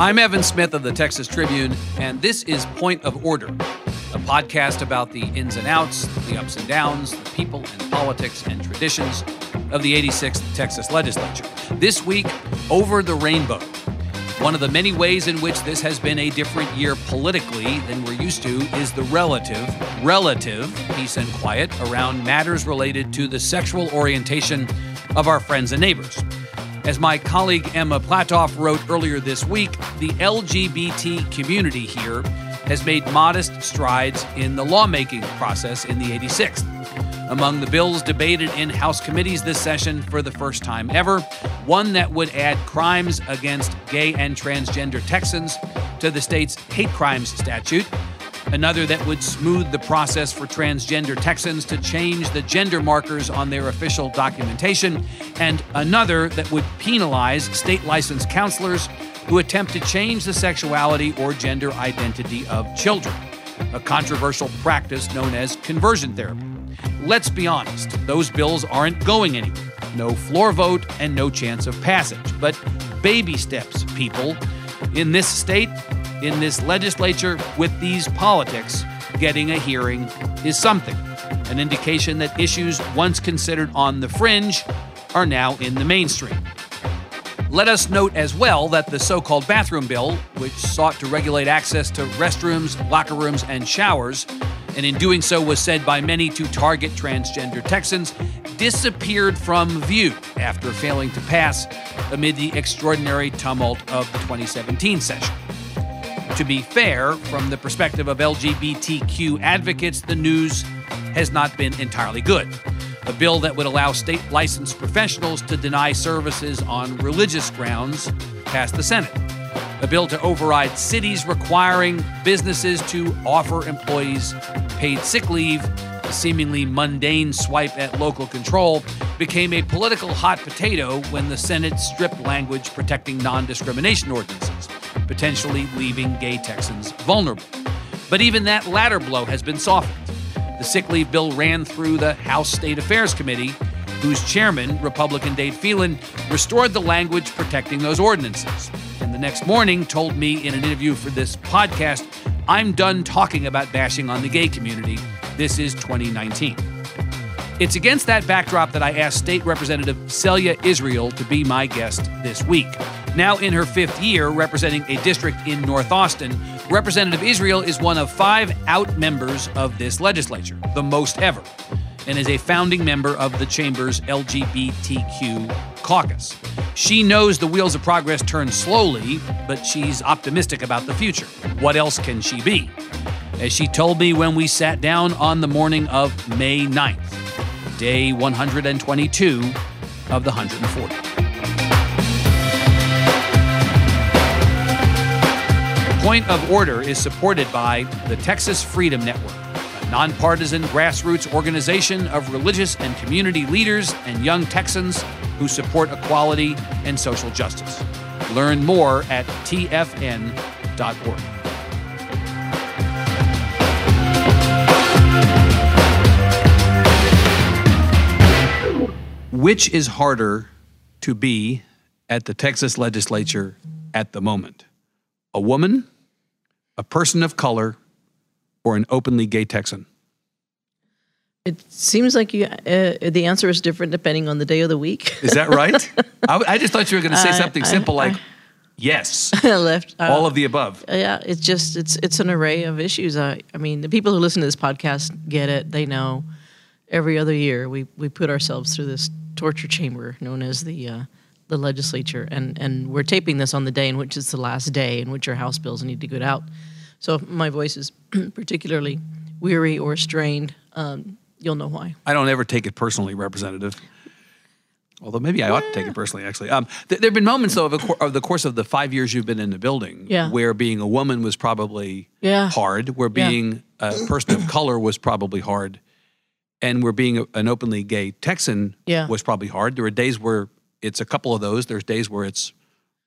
I'm Evan Smith of the Texas Tribune, and this is Point of Order, a podcast about the ins and outs, the ups and downs, the people and politics and traditions of the 86th Texas legislature. This week, Over the Rainbow. One of the many ways in which this has been a different year politically than we're used to is the relative, relative peace and quiet around matters related to the sexual orientation of our friends and neighbors. As my colleague Emma Platoff wrote earlier this week, the LGBT community here has made modest strides in the lawmaking process in the 86th. Among the bills debated in House committees this session for the first time ever, one that would add crimes against gay and transgender Texans to the state's hate crimes statute another that would smooth the process for transgender Texans to change the gender markers on their official documentation, and another that would penalize state licensed counselors who attempt to change the sexuality or gender identity of children, a controversial practice known as conversion therapy. Let's be honest, those bills aren't going anywhere. No floor vote and no chance of passage. But baby steps, people. In this state, in this legislature with these politics, getting a hearing is something, an indication that issues once considered on the fringe are now in the mainstream. Let us note as well that the so called bathroom bill, which sought to regulate access to restrooms, locker rooms, and showers, and in doing so was said by many to target transgender Texans, disappeared from view after failing to pass amid the extraordinary tumult of the 2017 session. To be fair, from the perspective of LGBTQ advocates, the news has not been entirely good. A bill that would allow state licensed professionals to deny services on religious grounds passed the Senate. A bill to override cities requiring businesses to offer employees paid sick leave, a seemingly mundane swipe at local control, became a political hot potato when the Senate stripped language protecting non discrimination ordinances potentially leaving gay Texans vulnerable. But even that latter blow has been softened. The sick leave bill ran through the House State Affairs Committee, whose chairman, Republican Dade Phelan, restored the language protecting those ordinances. And the next morning told me in an interview for this podcast, I'm done talking about bashing on the gay community. This is 2019. It's against that backdrop that I asked State Representative Celia Israel to be my guest this week. Now in her fifth year representing a district in North Austin, Representative Israel is one of five out members of this legislature, the most ever, and is a founding member of the chamber's LGBTQ caucus. She knows the wheels of progress turn slowly, but she's optimistic about the future. What else can she be? As she told me when we sat down on the morning of May 9th, day 122 of the 140. Point of Order is supported by the Texas Freedom Network, a nonpartisan grassroots organization of religious and community leaders and young Texans who support equality and social justice. Learn more at tfn.org. Which is harder to be at the Texas legislature at the moment? A woman, a person of color, or an openly gay Texan? It seems like you, uh, the answer is different depending on the day of the week. Is that right? I, I, just thought you were going to say something simple like, yes, left uh, all of the above. Yeah, it's just it's it's an array of issues. I, I mean, the people who listen to this podcast get it. They know. Every other year, we we put ourselves through this torture chamber known as the uh, the legislature, and and we're taping this on the day in which it's the last day in which our House bills need to get out. So if my voice is particularly weary or strained, um, you'll know why. I don't ever take it personally, Representative. Although maybe I ought to take it personally, actually. Um, th- there have been moments, though, of, of, the course of the five years you've been in the building, yeah. where being a woman was probably yeah. hard, where being yeah. a person of color was probably hard, and where being a, an openly gay Texan was probably hard. There were days where it's a couple of those. There's days where it's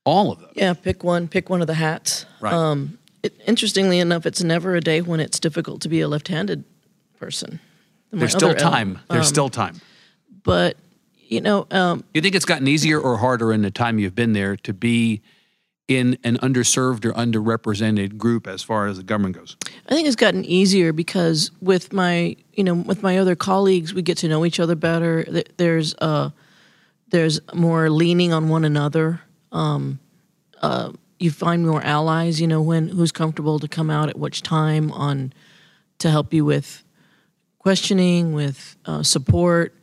all of those. Yeah, pick one. Pick one of the hats. Right. Um, it, interestingly enough, it's never a day when it's difficult to be a left-handed person. There's still time. There's um, still time. But you know, um, you think it's gotten easier or harder in the time you've been there to be in an underserved or underrepresented group as far as the government goes? I think it's gotten easier because with my, you know, with my other colleagues, we get to know each other better. Th- There's uh, there's more leaning on one another. Um, uh, you find more allies. You know, when who's comfortable to come out at which time on to help you with questioning, with uh, support,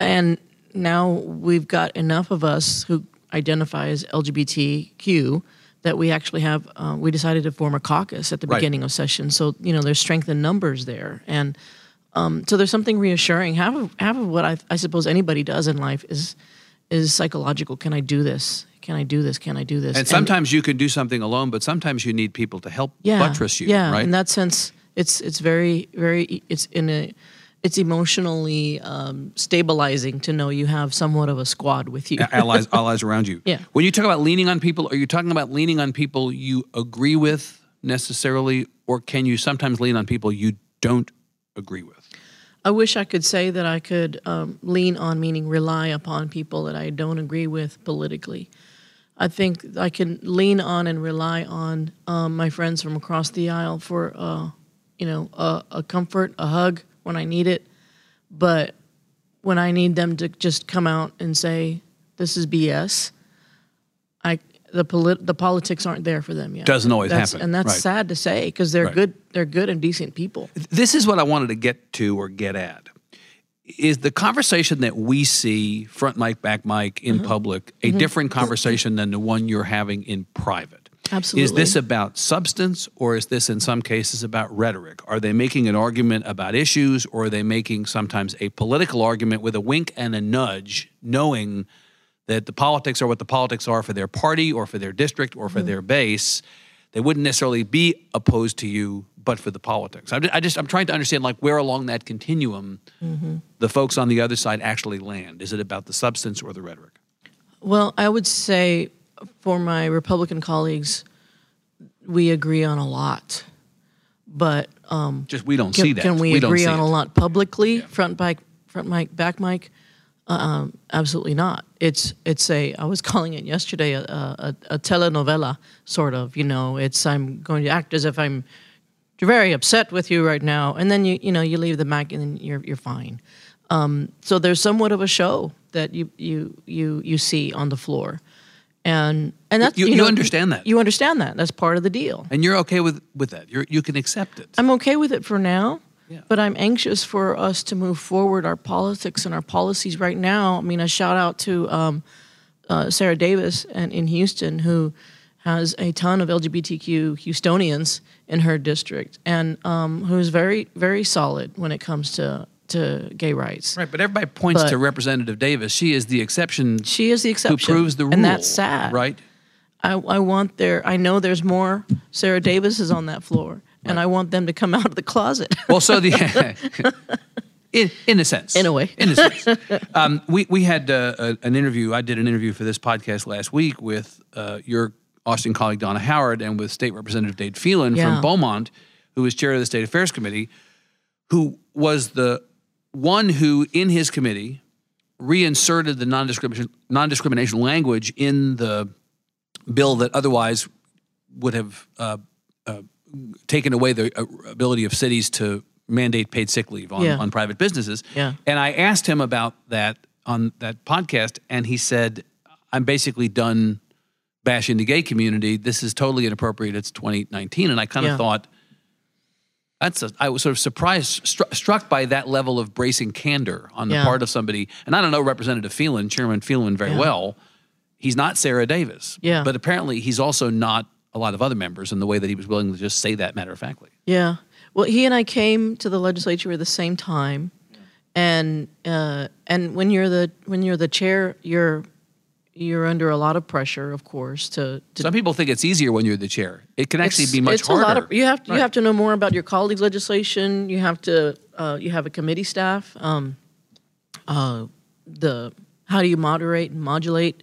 and now we've got enough of us who identify as LGBTQ that we actually have. Uh, we decided to form a caucus at the Right. beginning of session, so you know there's strength in numbers there, and um, so there's something reassuring. Half of half of what I, I suppose anybody does in life is is psychological. Can I do this? Can I do this? Can I do this? And sometimes you can do something alone, but sometimes you need people to help yeah, buttress you, yeah. right? In that sense, it's it's very very it's in a it's emotionally um, stabilizing to know you have somewhat of a squad with you. allies, allies around you. Yeah. When you talk about leaning on people, are you talking about leaning on people you agree with necessarily, or can you sometimes lean on people you don't agree with? I wish I could say that I could um, lean on, meaning rely upon people that I don't agree with politically. I think I can lean on and rely on um, my friends from across the aisle for, uh, you know, a, a comfort, a hug when I need it. But when I need them to just come out and say, "This is BS," the polit- the politics aren't there for them yet. Doesn't always That's- happen, and that's right. sad to say because they're Right. good. They're good and decent people. This is what I wanted to get to or get at. Is the conversation that we see front mic, back mic in Mm-hmm. public a different conversation than the one you're having in private? absolutely Is this about substance or is this in some cases about rhetoric? Are they making an argument about issues or are they making sometimes a political argument with a wink and a nudge, knowing that the politics are what the politics are for their party or for their district or for their base? They wouldn't necessarily be opposed to you, but for the politics. I'm just, I just I'm trying to understand like where along that continuum the folks on the other side actually land. Is it about the substance or the rhetoric? Well, I would say for my Republican colleagues, we agree on a lot, but um, Just we don't can, see that. can we, don't agree on it. a lot publicly, front mic, front mic, back mic? Um, absolutely not. It's it's a I was calling it yesterday a, a, a telenovela sort of. You know, it's I'm going to act as if I'm very upset with you right now, and then you you know you leave the mic and then you're you're fine. Um, so there's somewhat of a show that you you you you see on the floor, and and that's You- you understand that. you understand that that's part of the deal. And you're okay with with that. You're, you can accept it. I'm okay with it for now, Yeah. but I'm anxious for us to move forward our politics and our policies right now. I mean, a shout out to um, uh, Sarah Davis and in Houston who has a ton of LGBTQ Houstonians in her district and um, who's very very solid when it comes to to gay rights. Right, but everybody points But- to Representative Davis. She is the exception She is the exception who proves the rule. and that's sad. Right? I, I want there. I know there's more Sarah Davis is on that floor, and I want them to come out of the closet. Well, so the in in a sense, In a way. in a sense, um, we we had uh, a, an interview. I did an interview for this podcast last week with uh, your Austin colleague Donna Howard and with State Representative Dade Phelan Yeah. from Beaumont, who is chair of the State Affairs Committee, who was the one who in his committee reinserted the non-discrimination non-discrimination language in the bill that otherwise would have uh, uh, taken away the uh, ability of cities to mandate paid sick leave on, Yeah. on private businesses. Yeah. And I asked him about that on that podcast, and he said, "I'm basically done bashing the gay community. This is totally inappropriate. It's 2019." And I kind of Yeah. thought. That's a, I was sort of surprised, stru- struck by that level of bracing candor on the Yeah. part of somebody. And I don't know Representative Phelan, Chairman Phelan, very well. He's not Sarah Davis. Yeah. But apparently he's also not a lot of other members in the way that he was willing to just say that matter of factly. Yeah. Well, he and I came to the legislature at the same time, and uh, and when you're the when you're the chair, you're you're under a lot of pressure, of course. To, to Some people think it's easier when you're the chair. It can actually be much it's harder. a lot of you have to, Right. you have to know more about your colleagues' legislation. You have to uh, you have a committee staff. Um, uh, the how do you moderate and modulate?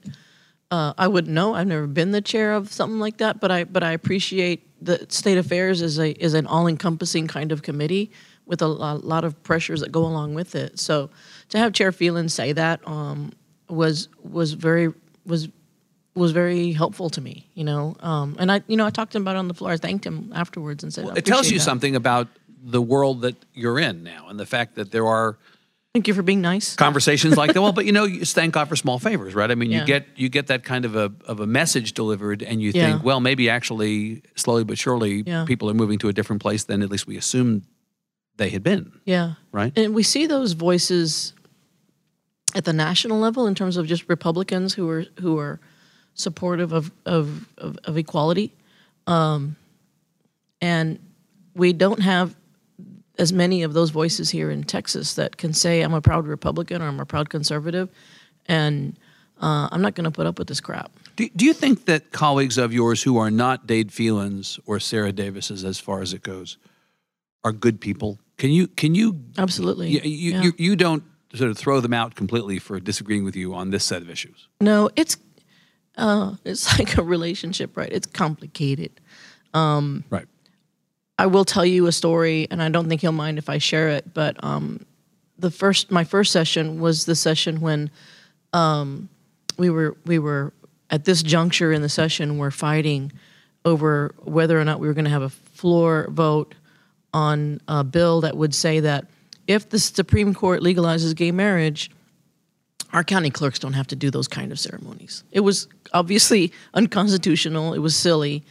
Uh, I wouldn't know. I've never been the chair of something like that, but I but I appreciate the state affairs is a is an all encompassing kind of committee with a, lot of pressures that go along with it. So to have Chair Phelan say that um, was was very was was very helpful to me. You know, um, and I you know I talked to him about it on the floor. I thanked him afterwards and said, I It tells you that. something about the world that you're in now and the fact that there are Thank you for being nice. conversations like that. Well, but you know, you thank God for small favors, right? I mean, you get you get that kind of a of a message delivered, and you Yeah. think, well, maybe actually, slowly but surely, Yeah. people are moving to a different place than at least we assumed they had been, Yeah. right? And we see those voices at the national level in terms of just Republicans who are who are supportive of of, of, of equality, um, and we don't have as many of those voices here in Texas that can say I'm a proud Republican or I'm a proud conservative, and uh, I'm not going to put up with this crap. Do, do you think that colleagues of yours who are not Dade Phelans or Sarah Davises, as far as it goes, are good people? Can you can you Absolutely. you, you, Yeah. you, you don't sort of throw them out completely for disagreeing with you on this set of issues? No, it's uh, it's like a relationship, right? It's complicated. Right. I will tell you a story, and I don't think he'll mind if I share it. But um, the first, my first session was the session when um, we were we were at this juncture in the session. We're fighting over whether or not we were going to have a floor vote on a bill that would say that if the Supreme Court legalizes gay marriage, our county clerks don't have to do those kind of ceremonies. It was obviously unconstitutional. It was silly.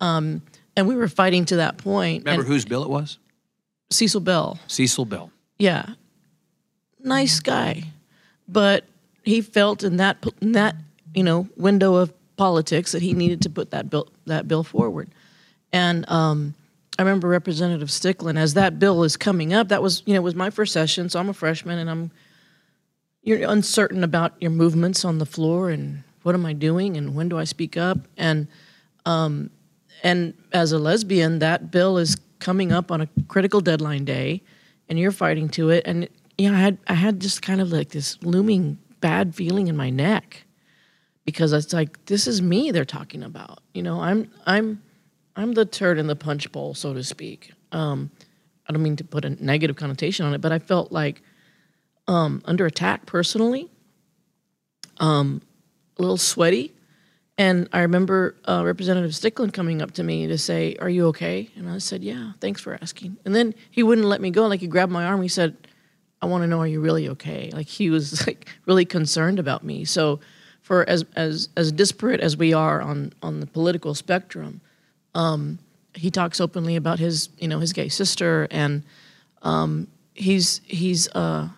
Um, and we were fighting to that point. Remember whose bill it was? Cecil Bell, Cecil Bell. yeah, nice guy, but he felt in that in that you know window of politics that he needed to put that bill that bill forward. And um, I remember Representative Stickland as that bill is coming up. That was you know it was my first session, so I'm a freshman and I'm you're uncertain about your movements on the floor and what am I doing and when do I speak up and um, and as a lesbian that bill is coming up on a critical deadline day and you're fighting to it. And you know I had I had just kind of like this looming bad feeling in my neck because it's like this is me they're talking about. You know I'm I'm I'm the turd in the punch bowl so to speak. Um, I don't mean to put a negative connotation on it but I felt like um, under attack personally, um, a little sweaty. And I remember uh, Representative Stickland coming up to me to say, Are you okay? And I said, Yeah, thanks for asking. And then he wouldn't let me go. Like he grabbed my arm. He said, I want to know, are you really okay? Like he was like really concerned about me. So, for as as as disparate as we are on on the political spectrum, um, he talks openly about his you know his gay sister, and um, he's he's uh,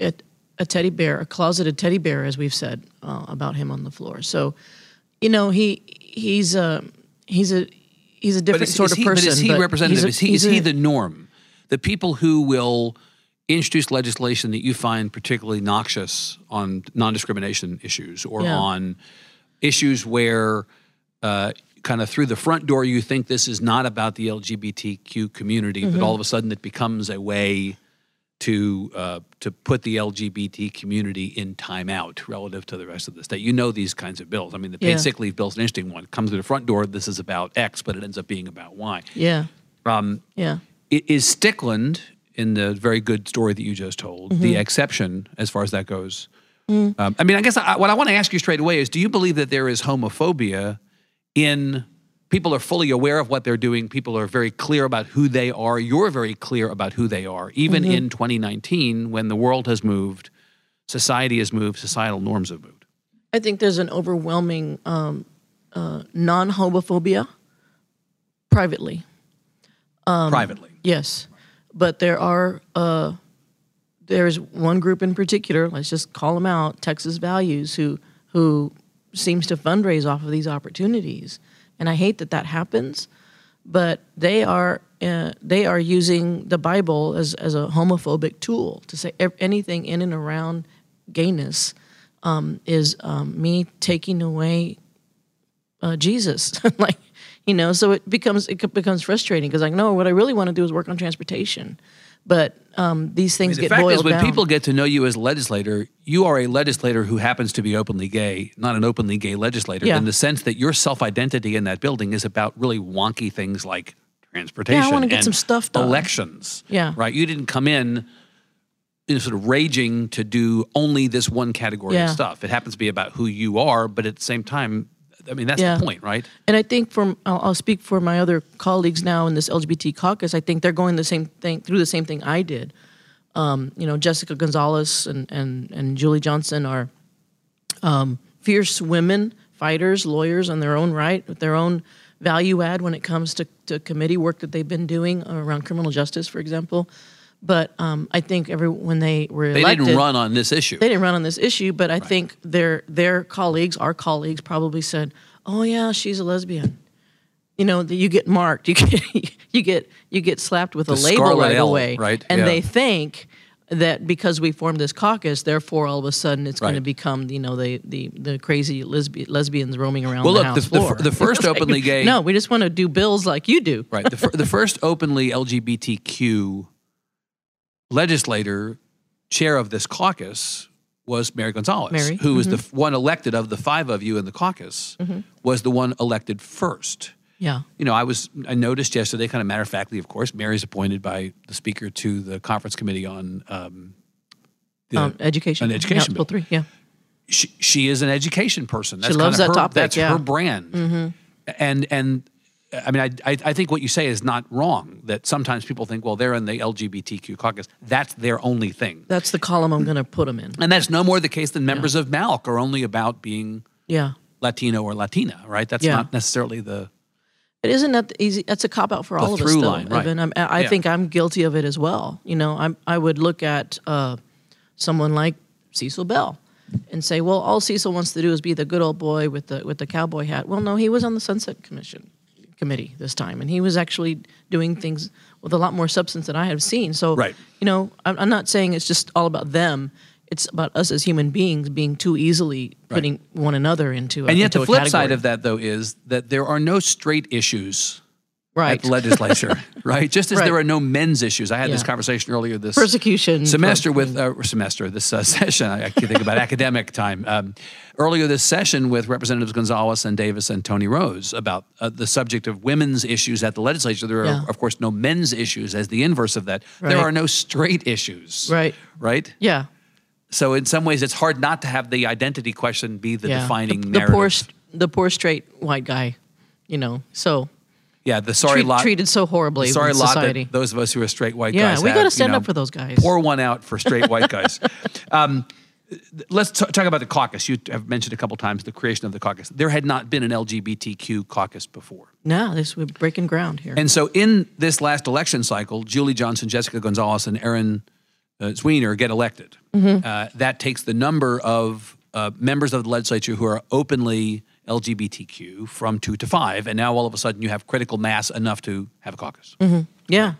a, a teddy bear, a closeted teddy bear, as we've said uh, about him on the floor. So, you know, he he's a he's a he's a different is, sort is of he, person. but is he but representative? a- is he, is he the norm? The people who will introduce legislation that you find particularly noxious on non-discrimination issues or Yeah. on issues where uh, kind of through the front door you think this is not about the LGBTQ community, Mm-hmm. but all of a sudden it becomes a way to uh, to put the LGBT community in timeout relative to the rest of the state. You know these kinds of bills. I mean, the paid Yeah. sick leave bill is an interesting one. Comes through the front door. This is about X, but it ends up being about Y. yeah Um, yeah is Stickland in the very good story that you just told Mm-hmm. the exception as far as that goes? Mm. Um, I mean, I guess I, what I want to ask you straight away is: Do you believe that there is homophobia in people are fully aware of what they're doing? People are very clear about who they are. You're very clear about who they are, even Mm-hmm. in 2019 when the world has moved, society has moved, societal norms have moved. I think there's an overwhelming um, uh, non-homophobia privately. Um, privately. Yes, but there are uh, there's one group in particular. Let's just call them out: Texas Values, who who seems to fundraise off of these opportunities, and I hate that that happens. But they are uh, they are using the Bible as as a homophobic tool to say anything in and around gayness um, is um, me taking away uh, Jesus. like, you know, so it becomes it becomes frustrating because like, no, what I really want to do is work on transportation, but um, these things The get fact boiled is, when down. people get to know you as a legislator, you are a legislator who happens to be openly gay, not an openly gay legislator, Yeah. in the sense that your self identity in that building is about really wonky things like transportation. wanna get some stuff done. Elections. Yeah. Right. You didn't come in you know, sort of raging to do only this one category Yeah. of stuff. It happens to be about who you are, but at the same time, I mean, that's Yeah. the point, right? And I think from I'll, I'll speak for my other colleagues now in this LGBT caucus. I think they're going the same thing through the same thing I did. Um, you know, Jessica Gonzalez and and and Julie Johnson are um, fierce women, fighters, lawyers on their own right, with their own value add when it comes to, to committee work that they've been doing around criminal justice, for example. But um, I think every when they were They elected, didn't run on this issue. they didn't run on this issue, but I think their their colleagues, our colleagues, probably said, "Oh yeah, she's a lesbian." You know, that you get marked, you get you get you get slapped with a label scarlet right L, away, right? And Yeah. they think that because we formed this caucus, therefore all of a sudden it's going to become you know the the, the crazy lesbi- lesbians roaming around Well, the look, house the- the the first like, openly gay- No, we just want to do bills like you do. Right. The, the first openly LGBTQ legislator, chair of this caucus, was Mary Gonzalez, Mary, who was the one elected of the five of you in the caucus, was the one elected first. Yeah. You know, I was I noticed yesterday, kind of matter of factly, of course, Mary's appointed by the speaker to the conference committee on. Um, the, Um, education. an education yeah, bill. Three. Yeah. she, she is an education person. That's loves kinda that her, topic, That's yeah. Mm-hmm. her brand. And and I mean, I, I I think what you say is not wrong. That sometimes people think, well, they're in the LGBTQ caucus. That's their only thing, That's the column I'm going to put them in. and that's no more the case than members of MALC are only about being Yeah. Latino or Latina, right? That's Yeah. not necessarily the It isn't that easy. That's a cop out for all of us, though. line, right. Evan. I'm, I Yeah. think I'm guilty of it as well. You know, I'm, I would look at uh, someone like Cecil Bell and say, "Well, all Cecil wants to do is be the good old boy with the with the cowboy hat." Well, no, he was on the Sunset Commission committee this time, and he was actually doing things with a lot more substance than I have seen. So, Right. you know, I'm, I'm not saying it's just all about them. It's about us as human beings being too easily putting one another into. A, and yet into the flip category. side of that though is that there are no straight issues right at the legislature, right? Just as Right. there are no men's issues. I had this conversation earlier this persecution semester with uh, semester this uh, session. I, I can think about academic time. Um, earlier this session with Representatives Gonzalez and Davis and Toni Rose about uh, the subject of women's issues at the legislature. There are, Yeah. of course, no men's issues as the inverse of that. There are no straight issues. Right. Right. Yeah. So in some ways, it's hard not to have the identity question be the yeah. defining the, the narrative. poor, the poor straight white guy, you know. So yeah, the sorry treat- lot. treated so horribly sorry lot society. that those of us who are straight white Yeah, guys. Yeah, we gotta you stand know, up for those guys. Pour one out for straight white guys. Um, let's t- talk about the caucus. You have mentioned a couple times the creation of the caucus. There had not been an LGBTQ caucus before. no, this we're breaking ground here. And so in this last election cycle, Julie Johnson, Jessica Gonzalez, and Erin uh, Zwiener get elected. Mm-hmm. Uh, that takes the number of uh, members of the legislature who are openly LGBTQ from two to five. And now all of a sudden you have critical mass enough to have a caucus. yeah,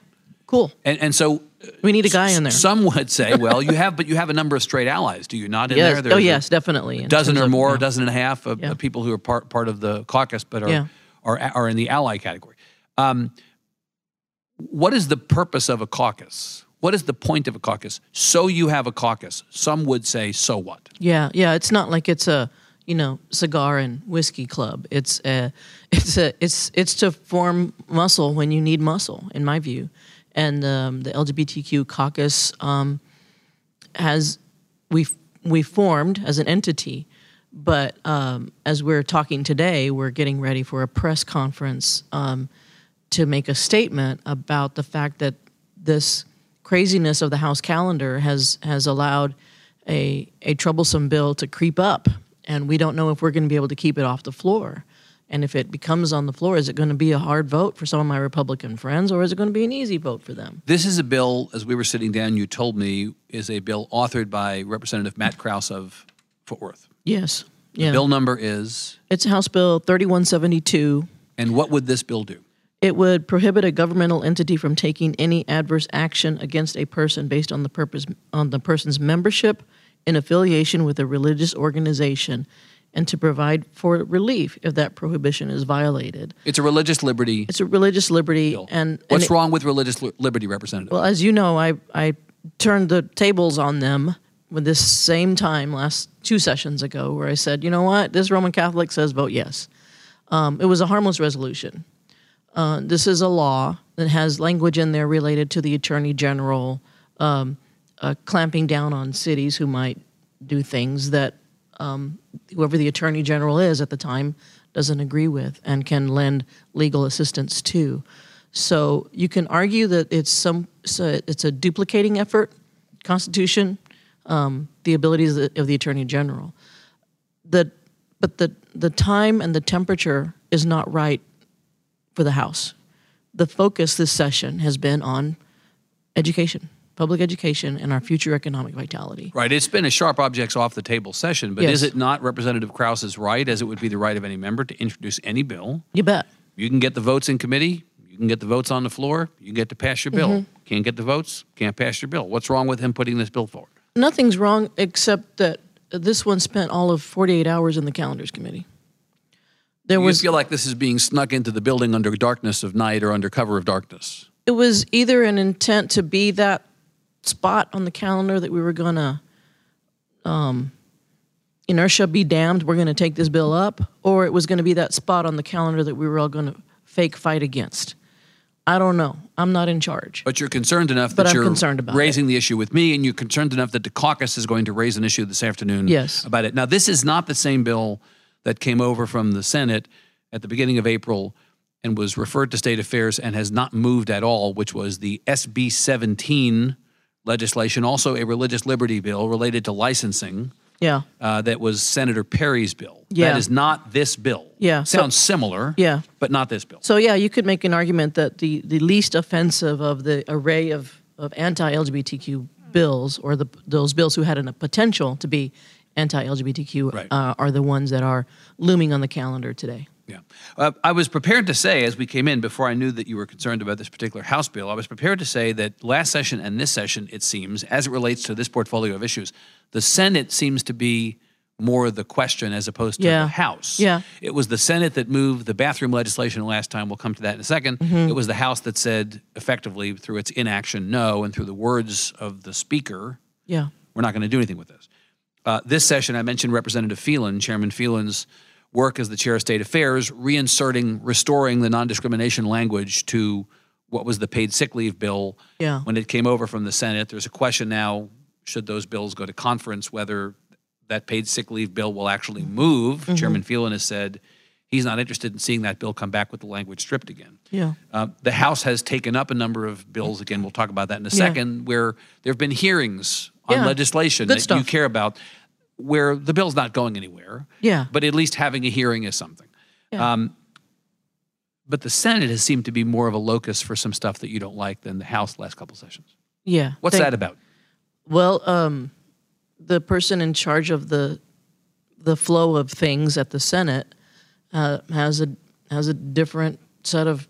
cool. And, and so We need a guy in there. some would say, well, you have, but you have a number of straight allies, do you not? In yes. there, There's oh a yes, definitely. in dozen or of- more, yeah. a dozen and a half of, Yeah. people who are part part of the caucus, but are Yeah. are are in the ally category. Um, what is the purpose of a caucus? What is the point of a caucus? So you have a caucus. Some would say, so what? Yeah, yeah. It's not like it's a you know cigar and whiskey club. It's a, it's a, it's it's to form muscle when you need muscle, in my view. And um, the LGBTQ caucus um, has we we formed as an entity, but um, as we're talking today, we're getting ready for a press conference um, to make a statement about the fact that this craziness of the House calendar has has allowed a a troublesome bill to creep up, and we don't know if we're going to be able to keep it off the floor. And if it becomes on the floor, is it going to be a hard vote for some of my Republican friends, or is it going to be an easy vote for them? This is a bill, as we were sitting down, you told me, is a bill authored by Representative Matt Krause of Fort Worth. Yes. Yeah. Bill number is, It's House Bill 3172. and what would this bill do? It would prohibit a governmental entity from taking any adverse action against a person based on the purpose on the person's membership in affiliation with a religious organization and to provide for relief if that prohibition is violated. It's a religious liberty It's a religious liberty bill. and, and What's it- wrong with religious li- liberty, Representative? well, as you know, I I turned the tables on them with this same time last two sessions ago, where I said, you know what, this Roman Catholic says vote yes. Um, it was a harmless resolution. Uh, this is a law that has language in there related to the Attorney General, um, uh, clamping down on cities who might do things that um, whoever the attorney general is at the time doesn't agree with and can lend legal assistance to. So you can argue that it's some so it's a duplicating effort, Constitution, um, the abilities of the, of the attorney general. The but the the time and the temperature is not right for the House. The focus this session has been on education, public education, and our future economic vitality. Right. It's been a sharp objects off the table session, but Yes. is it not Representative Krause's right, as it would be the right of any member, to introduce any bill? You bet. You can get the votes in committee. You can get the votes on the floor. You can get to pass your bill. Mm-hmm. Can't get the votes. Can't pass your bill. What's wrong with him putting this bill forward? Nothing's wrong except that this one spent all of 48 hours in the calendars committee. There You was feel like this is being snuck into the building under darkness of night or under cover of darkness. it was either an intent to be that spot on the calendar that we were going to um, inertia be damned we're going to take this bill up or it was going to be that spot on the calendar that we were all going to fake fight against i don't know i'm not in charge But you're concerned enough But that I'm you're concerned about raising the issue with me, and you're concerned enough that the caucus is going to raise an issue this afternoon Yes. about it. Now, this is not the same bill that came over from the Senate at the beginning of April and was referred to State Affairs and has not moved at all, which was the SB 17 legislation, also a religious liberty bill related to licensing. yeah Uh, that was Senator Perry's bill. Yeah. That is not this bill. Yeah, so- Sounds similar. Yeah. But not this bill. So yeah, you could make an argument that the, the least offensive of the array of, of anti-LGBTQ bills, or the those bills who had a potential to be anti-LGBTQ, Right. uh, are the ones that are looming on the calendar today. Yeah. Uh, I was prepared to say, as we came in, before I knew that you were concerned about this particular House bill, I was prepared to say that last session and this session, it seems, as it relates to this portfolio of issues, the Senate seems to be more the question as opposed to Yeah. the House. Yeah. It was the Senate that moved the bathroom legislation last time. We'll come to that in a 2nd Mm-hmm. It was the House that said, effectively, through its inaction, no, and through the words of the Speaker, Yeah. we're not going to do anything with this. Uh, this session, I mentioned Representative Phelan, Chairman Phelan's work as the chair of state affairs, reinserting, restoring the non discrimination language to what was the paid sick leave bill Yeah. when it came over from the Senate. There's a question now should those bills go to conference, whether that paid sick leave bill will actually move. Mm-hmm. Chairman Phelan has said he's not interested in seeing that bill come back with the language stripped again. Yeah. Uh, the House has taken up a number of bills. Again, we'll talk about that in a Yeah. second, where there have been hearings on Yeah. legislation Good that you care about, where the bill's not going anywhere. Yeah. But at least having a hearing is something. Yeah. Um, but the Senate has seemed to be more of a locus for some stuff that you don't like than the House last couple sessions. Yeah. What's Thank- that about? Well, um, the person in charge of the the flow of things at the Senate uh, has a has a different set of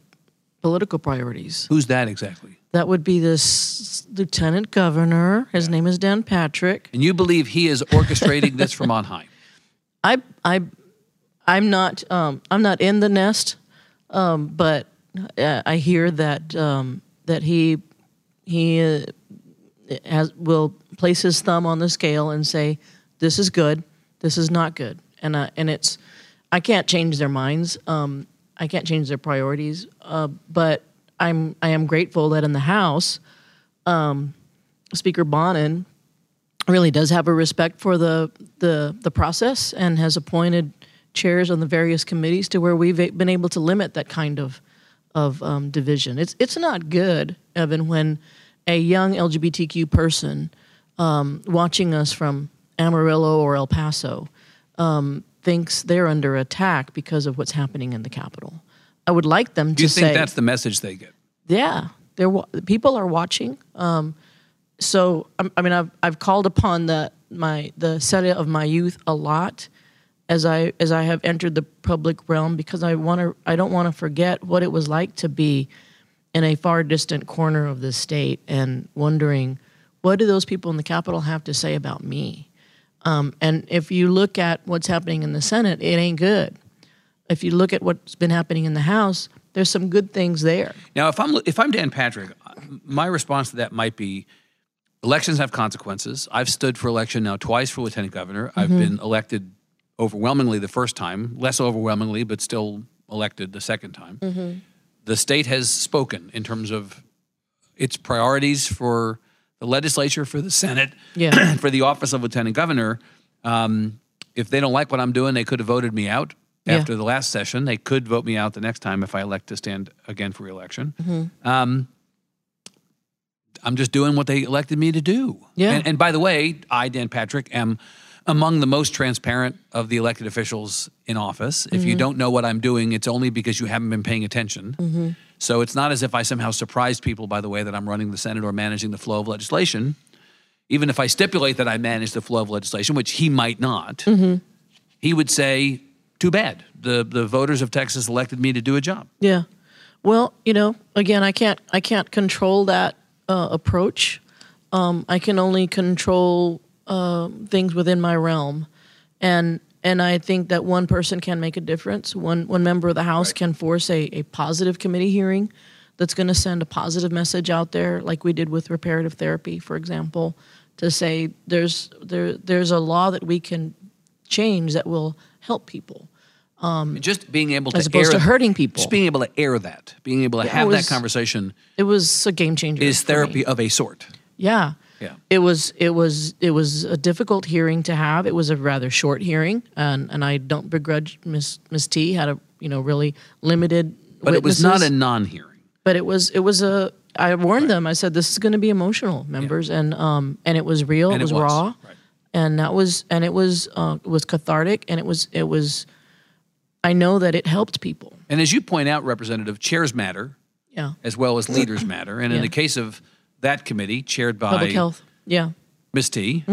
political priorities. Who's that exactly? That would be this lieutenant governor. His name is Dan Patrick. And you believe he is orchestrating this from on high? I I I'm not um, I'm not in the nest, um, but uh, I hear that um, that he he uh, has will place his thumb on the scale and say this is good, this is not good, and uh, and it's I can't change their minds. Um, I can't change their priorities, uh, but I'm I am grateful that in the House, um, Speaker Bonnen really does have a respect for the the the process and has appointed chairs on the various committees to where we've been able to limit that kind of of um, division. It's it's not good, Evan, when a young LGBTQ person um, watching us from Amarillo or El Paso um, thinks they're under attack because of what's happening in the Capitol. I would like them Do to you think say, that's the message they get? yeah, they're people are watching. Um, so I, I mean, I've I've called upon the my the Senate of my youth a lot as I as I have entered the public realm because I want to I don't want to forget what it was like to be in a far distant corner of the state and wondering what do those people in the Capitol have to say about me. Um, and if you look at what's happening in the Senate, it ain't good. If you look at what's been happening in the House, there's some good things there. Now, if I'm if I'm Dan Patrick, my response to that might be elections have consequences. I've stood for election now twice for lieutenant governor. I've been elected overwhelmingly the first time, less overwhelmingly, but still elected the second time. The state has spoken in terms of its priorities for the legislature, for the Senate, Yeah. for the office of lieutenant governor. Um, if they don't like what I'm doing, they could have voted me out Yeah. after the last session. They could vote me out the next time if I elect to stand again for reelection. Mm-hmm. Um, I'm just doing what they elected me to do. Yeah. And, and by the way, I, Dan Patrick, am among the most transparent of the elected officials in office. If you Mm-hmm. don't know what I'm doing, it's only because you haven't been paying attention. Mm-hmm. So it's not as if I somehow surprised people by the way that I'm running the Senate or managing the flow of legislation. Even if I stipulate that I manage the flow of legislation, which he might not, Mm-hmm. he would say, "Too bad. The the voters of Texas elected me to do a job." Yeah. Well, you know, again, I can't I can't control that uh, approach. Um, I can only control uh, things within my realm, and and I think that one person can make a difference. One one member of the House can force a, a positive committee hearing that's going to send a positive message out there, like we did with reparative therapy, for example, to say there's there there's a law that we can change that will help people. Just being able to As opposed air, to hurting people. Just being able to air that, being able to Yeah, have it that conversation It was a game changer. is therapy of a sort. Yeah. Yeah. It was it was it was a difficult hearing to have. It was a rather short hearing, and and I don't begrudge Miss Miss T had a you know really limited. But it was not a non-hearing. But it was it was a. I warned them. I said this is going to be emotional, members, and um and it was real. And it was, it was, raw, right. And that was and it was uh, it was cathartic, and it was it was. I know that it helped people. And as you point out, Representative, chairs matter Yeah. as well as leaders matter. And in the case of that committee, chaired by Public health. Yeah. Ms. T,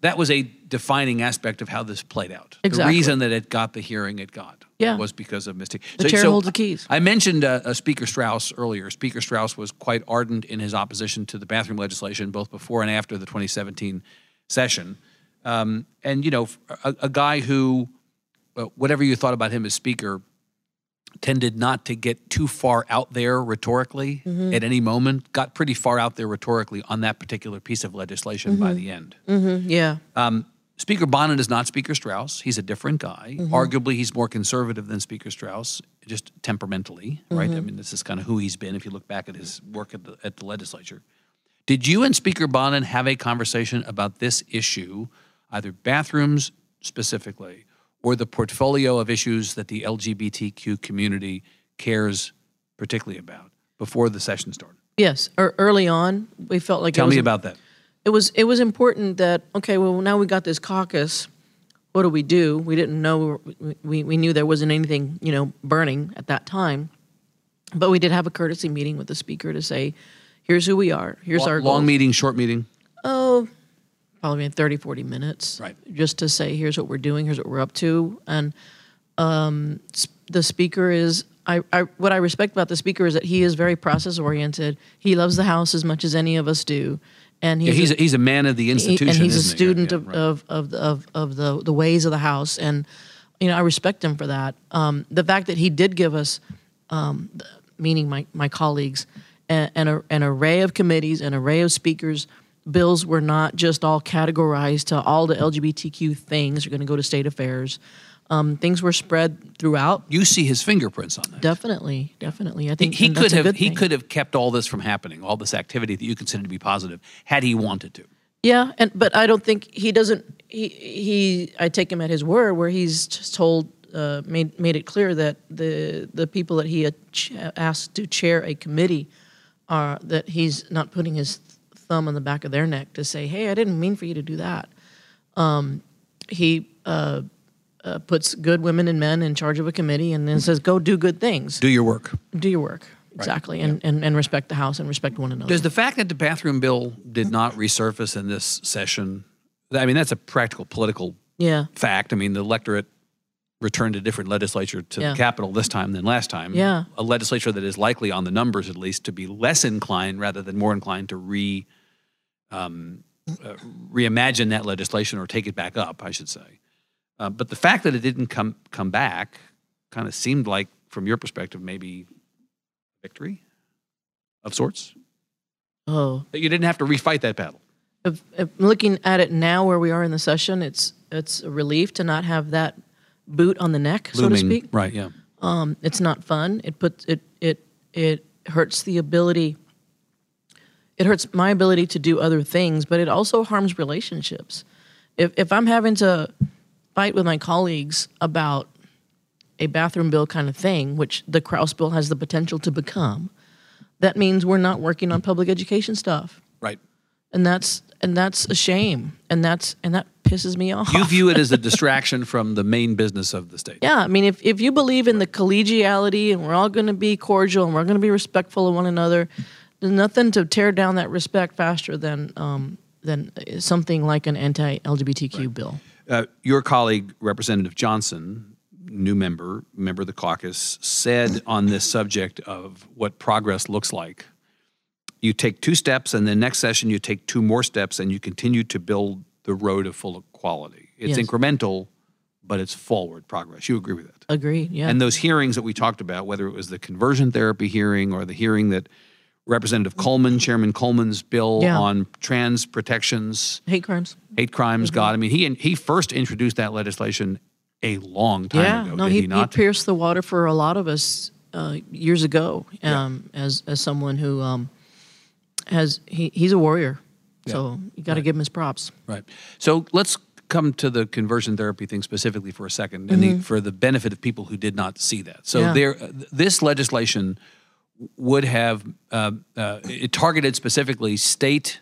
that was a defining aspect of how this played out. exactly. The reason that it got the hearing it got Yeah. was because of Ms. T. The chair holds the keys. I mentioned uh, uh, Speaker Straus earlier. Speaker Straus was quite ardent in his opposition to the bathroom legislation, both before and after the 2017 session. Um, and, you know, a, a guy who, uh, whatever you thought about him as Speaker, tended not to get too far out there rhetorically Mm-hmm. at any moment, got pretty far out there rhetorically on that particular piece of legislation by the end. Yeah. Speaker Bonnen is not Speaker Straus. He's a different guy. Mm-hmm. Arguably, he's more conservative than Speaker Straus, just temperamentally, right? Mm-hmm. I mean, this is kind of who he's been if you look back at his work at the, at the legislature. Did you and Speaker Bonnen have a conversation about this issue, either bathrooms specifically, or the portfolio of issues that the LGBTQ community cares particularly about before the session started? Yes. Er, early on, we felt like it Tell me about that. it was it was important that okay well now we got this caucus what do we do we didn't know we, we knew there wasn't anything you know burning at that time but we did have a courtesy meeting with the speaker to say here's who we are here's our Long meeting, short meeting. oh probably in 30 40 minutes Right. just to say here's what we're doing here's what we're up to and um, the speaker is I, I what i respect about the speaker is that he is very process oriented he loves the house as much as any of us do and Yeah, he's, he's a- a, he's a man of the he- institution, and he's a he? Yeah, student yeah, of, right. of, of, the- of, of the, the ways of the house and you know i respect him for that um, the fact that he did give us um, the- meaning my, my colleagues an, an, a- an array of committees an array of speakers bills were not just all categorized to all the lgbtq things are going to go to state affairs um, things were spread throughout you see his fingerprints on that. definitely definitely i He, think he and that's could have he thing. could have kept all this from happening, all this activity that you consider to be positive, had he wanted to. Yeah, and but I don't think he doesn't. He he. I take him at his word, where he's just told, uh, made made it clear that the the people that he had ch- asked to chair a committee are that he's not putting his thumb on the back of their neck to say, "Hey, I didn't mean for you to do that." Um, he uh, uh, puts good women and men in charge of a committee, and then says, "Go do good things, Do your work. do your work." Exactly, and, and and respect the house and respect one another. Does the fact that the bathroom bill did not resurface in this session, I mean, that's a practical political yeah, fact. I mean, the electorate returned a different legislature to Yeah. the Capitol this time than last time. Yeah. A legislature that is likely, on the numbers at least, to be less inclined rather than more inclined to re um, uh, reimagine that legislation or take it back up, I should say. Uh, but the fact that it didn't come come back kind of seemed like, from your perspective, maybe victory of sorts. oh, That you didn't have to refight that battle. if, if looking at it now where we are in the session, it's it's a relief to not have that boot on the neck, so to speak. right? Yeah. Um, it's not fun. It puts it it it hurts the ability. it hurts my ability to do other things, but it also harms relationships. If if I'm having to fight with my colleagues about a bathroom bill kind of thing, which the Krause bill has the potential to become, that means we're not working on public education stuff. Right. And that's and that's a shame. And that's and that pisses me off. You view it as a distraction from the main business of the state. Yeah, I mean, if, if you believe in the collegiality and we're all going to be cordial and we're going to be respectful of one another, there's nothing to tear down that respect faster than um, than something like an anti-LGBTQ bill. Uh, your colleague, Representative Johnson, new member, member of the caucus, said on this subject of what progress looks like. You take two steps, and the next session you take two more steps, and you continue to build the road of full equality. It's Yes. incremental, but it's forward progress. You agree with that? Agreed. Yeah. And those hearings that we talked about, whether it was the conversion therapy hearing or the hearing that Representative Coleman, Chairman Coleman's bill Yeah. on trans protections, hate crimes. hate crimes, Mm-hmm. God. I mean, he he first introduced that legislation a long time Yeah. ago. no, did he, he, he not? pierced the water for a lot of us uh, years ago. Um, as as someone who um, has he, he's a warrior. So you got to give him his props. right. So let's come to the conversion therapy thing specifically for a 2nd and the, for the benefit of people who did not see that. So Mm-hmm. Yeah. there, this legislation would have uh, uh, it targeted specifically state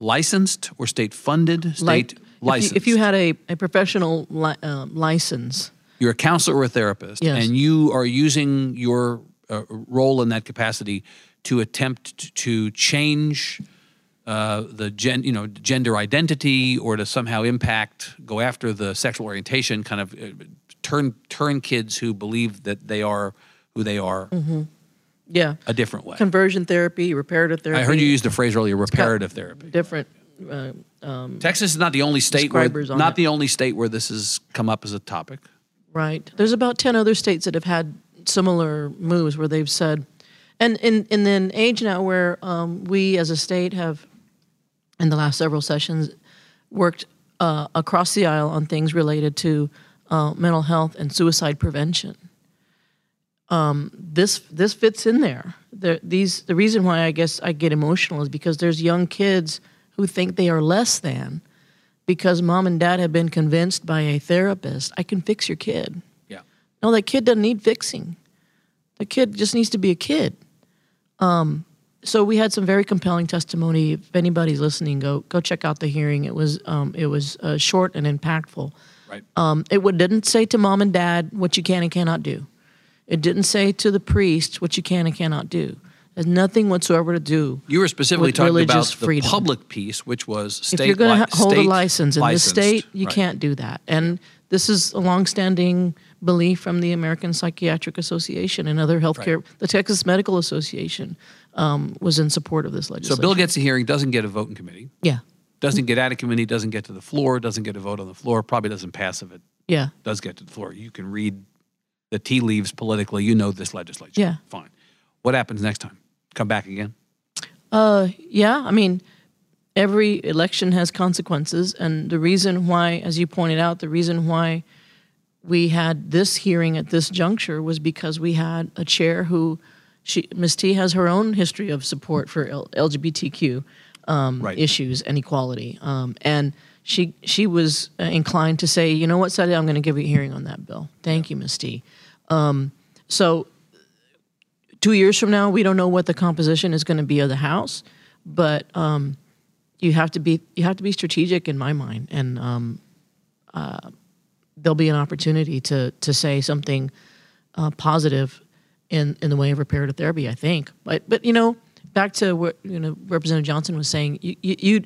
licensed or state funded, state Like, if you, if you had a, a professional li- uh, license, you're a counselor or a therapist, Yes. and you are using your uh, role in that capacity to attempt to change uh, the gen, you know, gender identity, or to somehow impact, go after the sexual orientation, kind of uh, turn turn kids who believe that they are who they are yeah, a different way. conversion therapy, reparative therapy. I heard you use the phrase earlier, reparative therapy. different. Uh, Texas is not the only state where on not it. the only state where this has come up as a topic. Right. There's about 10 other states that have had similar moves where they've said, and in, in an age now where um, we as a state have, in the last several sessions, worked uh, across the aisle on things related to uh, mental health and suicide prevention. Um, this this fits in there. there. These the reason why I guess I get emotional is because there's young kids who think they are less than because mom and dad have been convinced by a therapist, I can fix your kid. Yeah. No, that kid doesn't need fixing. The kid just needs to be a kid. Um, so we had some very compelling testimony. If anybody's listening, go go check out the hearing. It was um, it was uh, short and impactful. Right. Um, it would, didn't say to mom and dad what you can and cannot do. It didn't say to the priest what you can and cannot do. It has nothing whatsoever to do. You were specifically with talking about the freedom. public piece, which was state. if you're going li- to hold a license in licensed. this state, you Right. can't do that. And this is a longstanding belief from the American Psychiatric Association and other healthcare. The Texas Medical Association um, was in support of this legislation. So. Bill gets a hearing, doesn't get a vote in committee, yeah, doesn't get out of committee, doesn't get to the floor, doesn't get a vote on the floor, probably doesn't pass if it yeah, does get to the floor. You can read the tea leaves politically. You know this legislation. Yeah. Fine. What happens next time? Come back again? Uh, yeah. I mean, every election has consequences, and the reason why, as you pointed out, the reason why we had this hearing at this juncture was because we had a chair who, she Ms. T has her own history of support for L- LGBTQ um, Right. issues and equality, um, and she she was uh, inclined to say, you know what, Saturday, I'm going to give you a hearing on that bill. Thank you, Ms. T. Um, so two years from now, we don't know what the composition is going to be of the House, but um, you have to be you have to be strategic in my mind, and um, uh, there'll be an opportunity to to say something uh, positive in in the way of reparative therapy. I think, but but you know, back to what you know Representative Johnson was saying, you you you,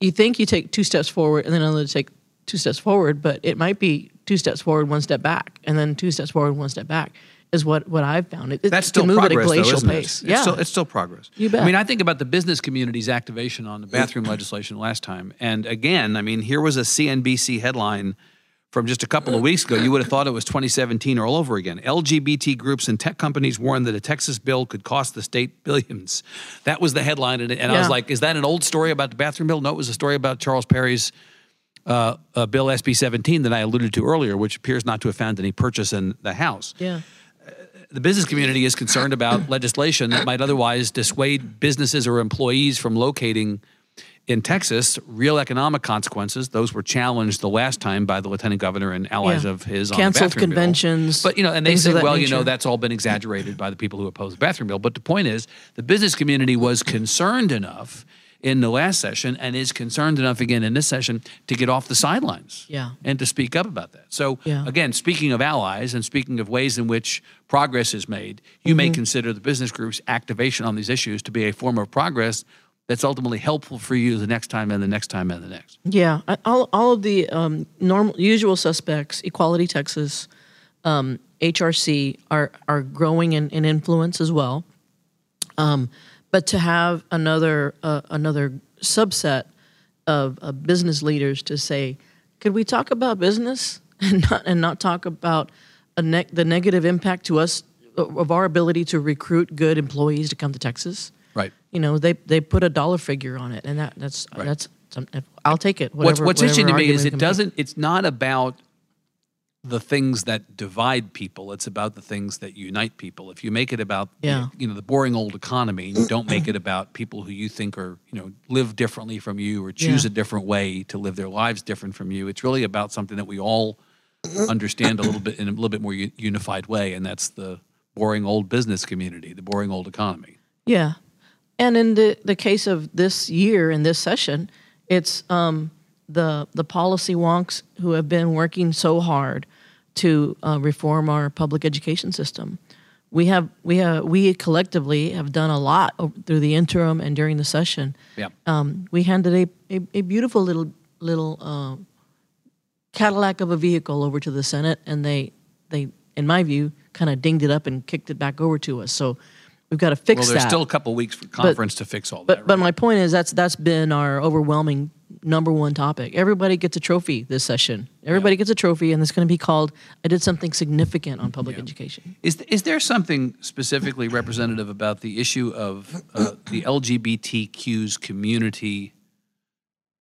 you think you take two steps forward and then another take two steps forward, but it might be two steps forward, one step back, and then two steps forward, one step back. Is what what I've found. It, it That's still move progress, at a glacial though, isn't pace. it? Yeah, It's still, it's still progress. You bet. I mean, I think about the business community's activation on the bathroom legislation last time. And again, I mean, here was a CNBC headline from just a couple of weeks ago. You would have thought it was 2017 all over again. LGBT groups and tech companies warned that a Texas bill could cost the state billions. That was the headline. And, and I was like, is that an old story about the bathroom bill? No, it was a story about Charles Perry's uh, uh, Bill SB 17 that I alluded to earlier, which appears not to have found any purchase in the House yeah. the business community is concerned about legislation that might otherwise dissuade businesses or employees from locating in Texas. Real economic consequences; those were challenged the last time by the lieutenant governor and allies Yeah. of his Canceled bathroom bill. conventions, But you know, and they said, well, you know, that's all been exaggerated by the people who oppose the bathroom bill. But the point is, the business community was concerned enough in the last session and is concerned enough again in this session to get off the sidelines Yeah. and to speak up about that. So, Yeah. again, speaking of allies and speaking of ways in which progress is made, you may Mm-hmm. consider the business group's activation on these issues to be a form of progress that's ultimately helpful for you the next time and the next time and the next. Yeah, all, all of the um, normal usual suspects, Equality Texas, um, HRC, are are growing in, in influence as well. Um, but to have another uh, another subset of, business leaders to say, could we talk about business and not and not talk about ne- the negative impact to us of of our ability to recruit good employees to come to Texas? Right. You know, they they put a dollar figure on it, and that that's Right. that's I'll take it. what's Whatever, what's whatever interesting to me is it doesn't it's not about the things that divide people it's about the things that unite people if you make it about the- Yeah. you know the boring old economy you don't make it about people who you think are you know live differently from you or choose Yeah. a different way to live their lives different from you it's really about something that we all understand a little bit in a little bit more unified way and that's the boring old business community the boring old economy Yeah, and in the the case of this year in this session, it's um, the the policy wonks who have been working so hard to uh, reform our public education system. We have we have we collectively have done a lot through the interim and during the session. yeah Um, we handed a, a, a beautiful little little uh, Cadillac of a vehicle over to the Senate, and they they in my view kind of dinged it up and kicked it back over to us. So we've got to fix well there's that. still a couple weeks for conference to fix all But that but right? my point is that's that's been our overwhelming number one topic. Everybody gets a trophy this session. Everybody gets a trophy, and it's going to be called "I did something significant on public education." Is is there something specifically representative about the issue of uh, the LGBTQ's community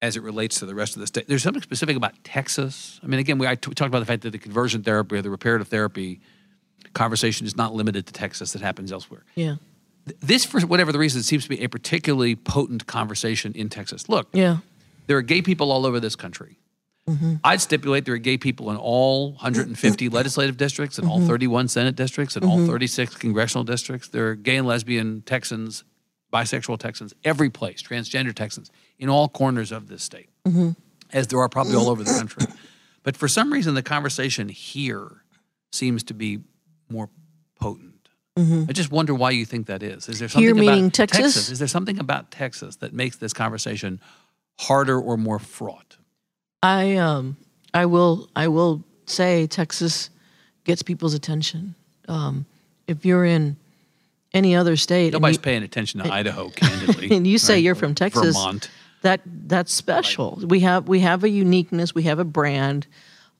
as it relates to the rest of the state? There's something specific about Texas. I mean, again, we, I t- we talked about the fact that the conversion therapy or the reparative therapy conversation is not limited to Texas; that happens elsewhere. Yeah, This, for whatever the reason, seems to be a particularly potent conversation in Texas. Look, yeah, there are gay people all over this country. Mm-hmm. I'd stipulate there are gay people in all 150 legislative districts, in all mm-hmm. 31 Senate districts, in all mm-hmm. 36 congressional districts. There are gay and lesbian Texans, bisexual Texans, every place, transgender Texans, in all corners of this state, as there are probably all over the country. But for some reason, the conversation here seems to be more potent. I just wonder why you think that is. Is there something Here meaning about Texas? Texas? Is there something about Texas that makes this conversation harder or more fraught? I um I will I will say Texas gets people's attention. Um, if you're in any other state, Nobody's you- paying attention to Idaho, candidly. and you say right? you're from Texas, Vermont. that that's special. We have we have a uniqueness, we have a brand,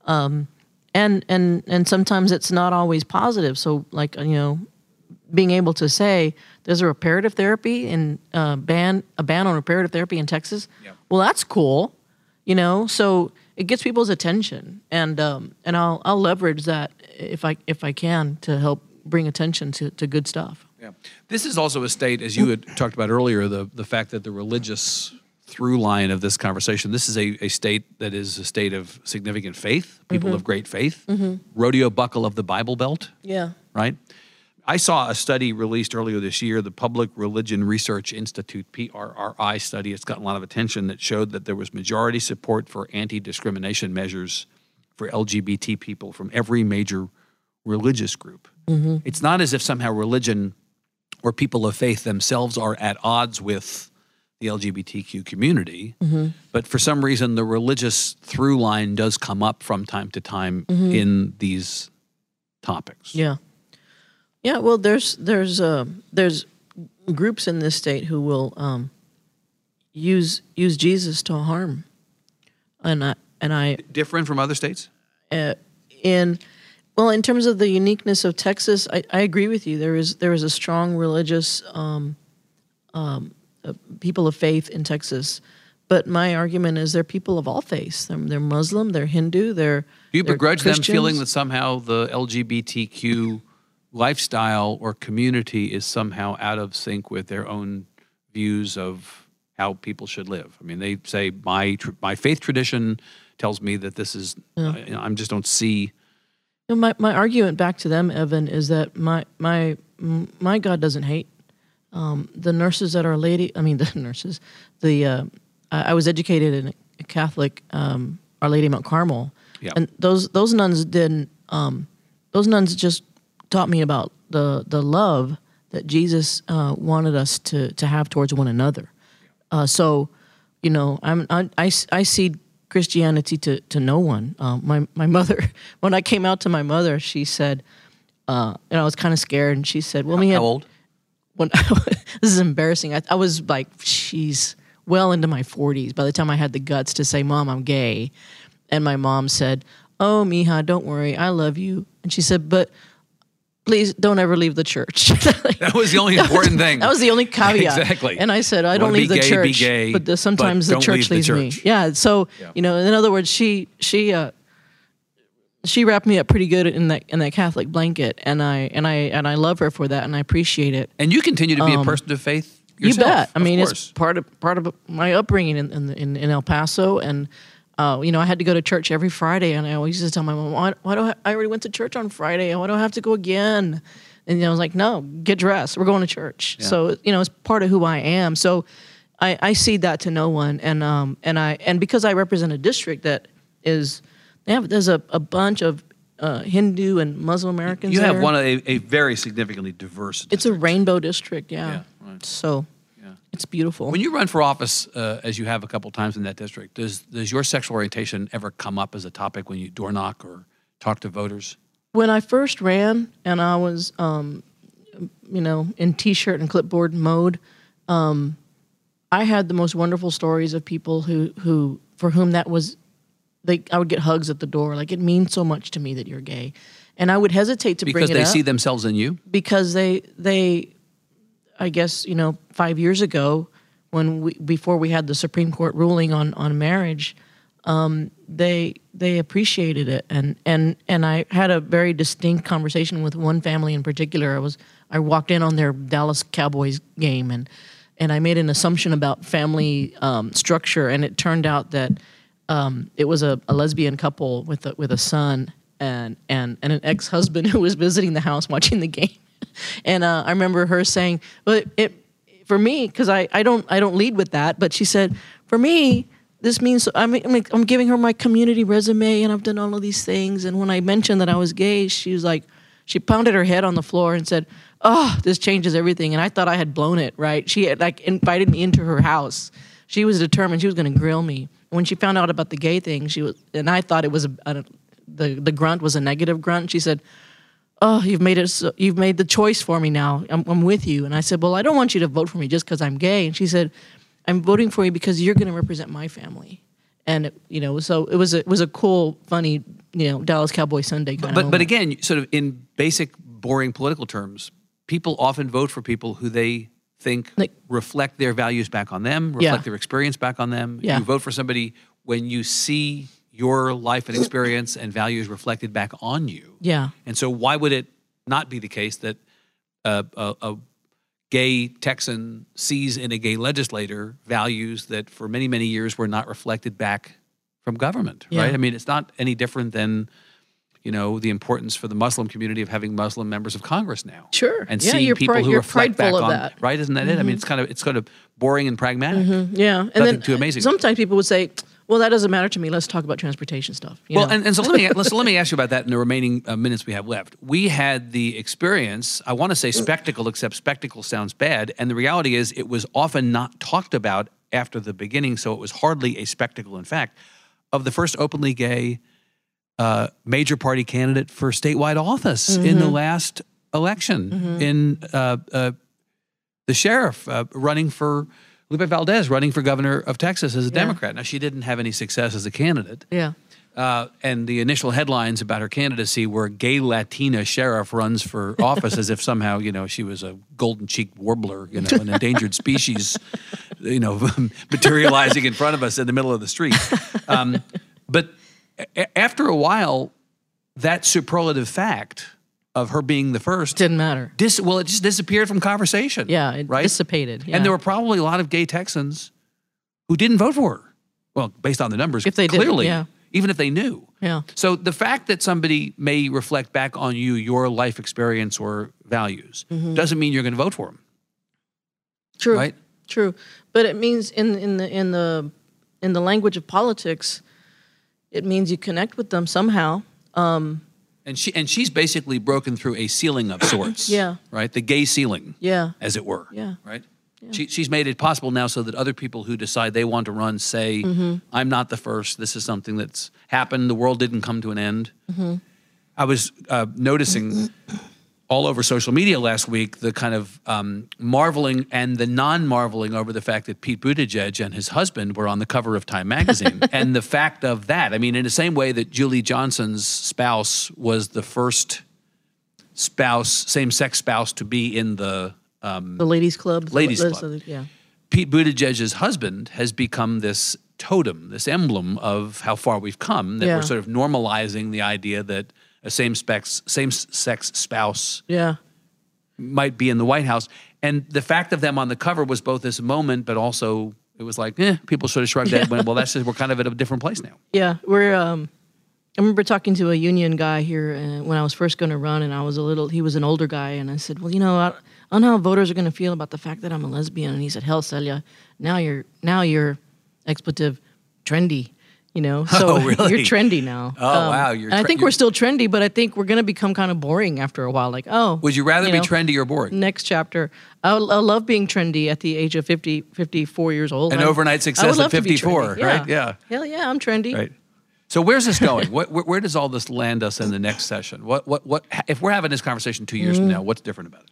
um, and and and sometimes it's not always positive. So like you know, being able to say there's a reparative therapy and uh, ban a ban on reparative therapy in Texas. Yeah. Well, that's cool, you know. So it gets people's attention, and um, and I'll I'll leverage that if I if I can to help bring attention to, to good stuff. Yeah. This is also a state, as you had talked about earlier, the, the fact that the religious through line of this conversation, this is a, a state that is a state of significant faith, people Mm-hmm. of great faith, rodeo buckle of the Bible Belt, Yeah. right? I saw a study released earlier this year, the Public Religion Research Institute, PRRI study. It's gotten a lot of attention that showed that there was majority support for anti discrimination measures for LGBT people from every major religious group. It's not as if somehow religion or people of faith themselves are at odds with the LGBTQ community, but for some reason, the religious through line does come up from time to time in these topics. Yeah, yeah. Well, there's there's uh, there's groups in this state who will um, use use Jesus to harm, and I and I Different from other states? uh, in well in terms of the uniqueness of Texas, I, I agree with you. There is there is a strong religious um, um, uh, people of faith in Texas. But my argument is they're people of all faiths. They're, they're Muslim, they're Hindu, they're Do you they're begrudge them feeling that somehow the LGBTQ lifestyle or community is somehow out of sync with their own views of how people should live. I mean, they say my tr- my faith tradition tells me that this is. Uh, you know, I just don't see. You know, my my argument back to them, Evan, is that my my my God doesn't hate. Um, the nurses at Our Lady, I mean the nurses, the uh, I I was educated in a Catholic um, Our Lady of Mount Carmel, Yeah. and those those nuns didn't. Um, those nuns just taught me about the the love that Jesus uh, wanted us to to have towards one another. Uh, so, you know, I'm I, I, I see Christianity to to no one. Um, my my mother, when I came out to my mother, she said, uh, and I was kind of scared, and she said, "Well, me How old? When this is embarrassing. I, I was like, she's well into my 40s by the time I had the guts to say, Mom, I'm gay. And my mom said, Oh, Mija, don't worry. I love you. And she said, But please don't ever leave the church. That was the only important thing. That was the only caveat. Exactly. And I said, I don't leave the gay, church. gay, but the, sometimes but the church leave the leaves me. Yeah. So, Yeah. you know, in other words, she, she, uh, she wrapped me up pretty good in that in that Catholic blanket, and I and I and I love her for that, and I appreciate it. and you continue to be a person of faith Um, You bet. I mean, course. it's part of part of my upbringing in in, in, El Paso, and uh, you know, I had to go to church every Friday, and I always used to tell my mom, "Why, why do I, I already went to church on Friday? Why do I have to go again?" And you know, I was like, "No, get dressed. We're going to church." So you know, it's part of who I am. So I, I see that to no one, and um, and I and because I represent a district that is, they have, there's a, a bunch of uh, Hindu and Muslim Americans. you have there. one of a, a very significantly diverse. It's a rainbow district, yeah. Yeah, right. So it's beautiful. When you run for office, uh, as you have a couple times in that district, does does your sexual orientation ever come up as a topic when you door knock or talk to voters? when I first ran and I was, um, you know, in t-shirt and clipboard mode, um, I had the most wonderful stories of people who, who for whom that was, they, I would get hugs at the door. Like it means so much to me that you're gay, and I would hesitate to Because bring it they up see themselves in you. because they they I guess you know five years ago when we before we had the Supreme Court ruling on on marriage, um, they they appreciated it and and and I had a very distinct conversation with one family in particular. I was I walked in on their Dallas Cowboys game and and I made an assumption about family um, structure and it turned out that um, it was a, a lesbian couple with a, with a son and and and an ex husband who was visiting the house watching the game. And uh, I remember her saying, "Well, it, it for me because I, I don't I don't lead with that." But she said, "For me, this means I'm I'm I'm giving her my community resume, and I've done all of these things." And when I mentioned that I was gay, she was like, she pounded her head on the floor and said, "Oh, this changes everything." And I thought I had blown it. Right? She had like invited me into her house. She was determined she was going to grill me. When she found out about the gay thing, she was, and I thought it was a, a the the grunt was a negative grunt. She said, "Oh, you've made it. So, you've made the choice for me now. I'm, I'm with you." And I said, "Well, I don't want you to vote for me just because I'm gay." And she said, "I'm voting for you because you're going to represent my family." And it, you know, so it was a, it was a cool, funny, you know, Dallas Cowboy Sunday kind But of. but again, sort of in basic, boring political terms, people often vote for people who they think Like- reflect their values back on them, reflect Yeah. their experience back on them. Yeah. You vote for somebody when you see your life and experience and values reflected back on you. yeah, And so, why would it not be the case that a, a, a gay Texan sees in a gay legislator values that for many, many years were not reflected back from government, Yeah. right? I mean, it's not any different than, you know, the importance for the Muslim community of having Muslim members of Congress now. Sure. And Yeah, seeing people who reflect back of on that. Mm-hmm. right? Isn't that it? I mean, it's kind of it's kind of boring and pragmatic. yeah. And Nothing then too amazing. Sometimes people would say, "Well, that doesn't matter to me. Let's talk about transportation stuff." you Well, know? and, and so let me so let me ask you about that in the remaining uh, minutes we have left. We had the experience. I want to say spectacle, except spectacle sounds bad, and the reality is it was often not talked about after the beginning, so it was hardly a spectacle. In fact, of the first openly gay uh, major party candidate for statewide office in the last election, in uh, uh, the sheriff uh, running for. Lupe Valdez running for governor of Texas as a Democrat. Now, she didn't have any success as a candidate. yeah. Uh, and the initial headlines about her candidacy were "gay Latina sheriff runs for office," as if somehow you know she was a golden cheeked warbler, you know, an endangered species, you know, materializing in front of us in the middle of the street. Um, but a- after a while, that superlative fact of her being the first Didn't matter. dis- well, it just disappeared from conversation. Yeah, it right. dissipated. Yeah. And there were probably a lot of gay Texans who didn't vote for her. Well, based on the numbers, If they didn't, clearly, yeah. even if they knew. yeah. So the fact that somebody may reflect back on you, your life experience or values, Mm-hmm. doesn't mean you're going to vote for them, True. right? True. But it means in in the in the in the language of politics, it means you connect with them somehow. And she and she's basically broken through a ceiling of sorts. Yeah. Right. The gay ceiling. Yeah. As it were. Yeah. Right. She, she's made it possible now so that other people who decide they want to run say, Mm-hmm. I'm not the first. This is something that's happened. The world didn't come to an end. Mm-hmm. I was uh, noticing all over social media last week the kind of um, marveling and the non marveling over the fact that Pete Buttigieg and his husband were on the cover of Time magazine. and the fact of that, I mean, in the same way that Julie Johnson's spouse was the first spouse, same sex spouse to be in the The ladies' club. Ladies' club. Yeah. Pete Buttigieg's husband has become this totem, this emblem of how far we've come. That Yeah. we're sort of normalizing the idea that a same sex same sex spouse Yeah. might be in the White House, and the fact of them on the cover was both this moment, but also it was like, eh, people sort of shrugged that. Went, well, that's just, we're kind of at a different place now. Yeah, we're. Um, I remember talking to a union guy here uh, when I was first going to run, and I was a little. He was an older guy, and I said, "Well, you know, I, I don't know how voters are going to feel about the fact that I'm a lesbian." And he said, "Hell, Celia, now you're now you're expletive trendy." You know, so Oh, really? you're trendy now. Um, Oh, wow, you're and I think we're still trendy, but I think we're going to become kind of boring after a while. Like, oh, Would you rather you be know, trendy or boring? Next chapter. I, I love being trendy at the age of 50, 54 years old. An I'm- overnight success at love to be 54, trendy. right? Yeah. Hell yeah, I'm trendy. Right. So where's this going? what, where, where does all this land us in the next session? What, what, what? If we're having this conversation two years from now, what's different about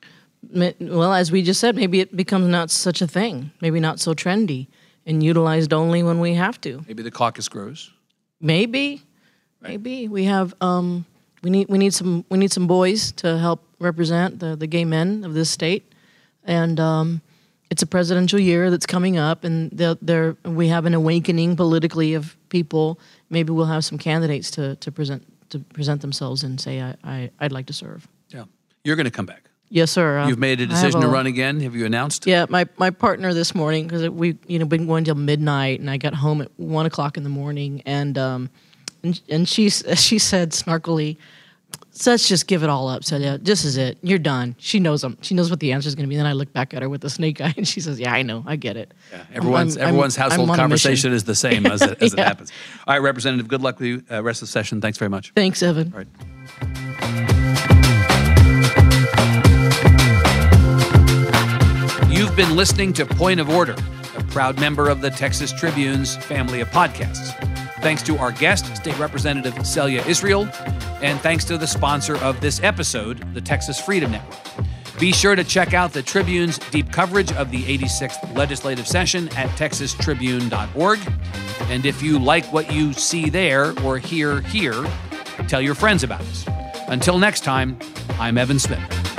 it? Well, as we just said, maybe it becomes not such a thing. Maybe not so trendy and utilized only when we have to. Maybe the caucus grows. Maybe, maybe we have. Um, we need we need some we need some boys to help represent the the gay men of this state, and um, it's a presidential year that's coming up, and there there we have an awakening politically of people. Maybe we'll have some candidates to to present to present themselves and say I, I I'd like to serve. Yeah. You're going to come back. Yes, sir. Uh, You've made a decision to a- run again. Have you announced? Yeah, my, my partner this morning because we you know been going till midnight, and I got home at one o'clock in the morning, and um, and, and she she said snarkily, "So "Let's just give it all up, Celia. This is it. You're done." She knows them. She knows what the answer is going to be. Then I look back at her with the snake eye, and she says, "Yeah, I know. I get it. Yeah, everyone's I'm- I'm- everyone's I'm household a conversation is the same as it, as it happens. All right, Representative. Good luck with you. Uh, rest of the session. Thanks very much. Thanks, Evan. All right. You've been listening to Point of Order, a proud member of the Texas Tribune's family of podcasts. Thanks to our guest, State Representative Celia Israel, and thanks to the sponsor of this episode, the Texas Freedom Network. Be sure to check out the Tribune's deep coverage of the 86th legislative session at texastribune.org. And if you like what you see there or hear here, tell your friends about us. Until next time, I'm Evan Smith.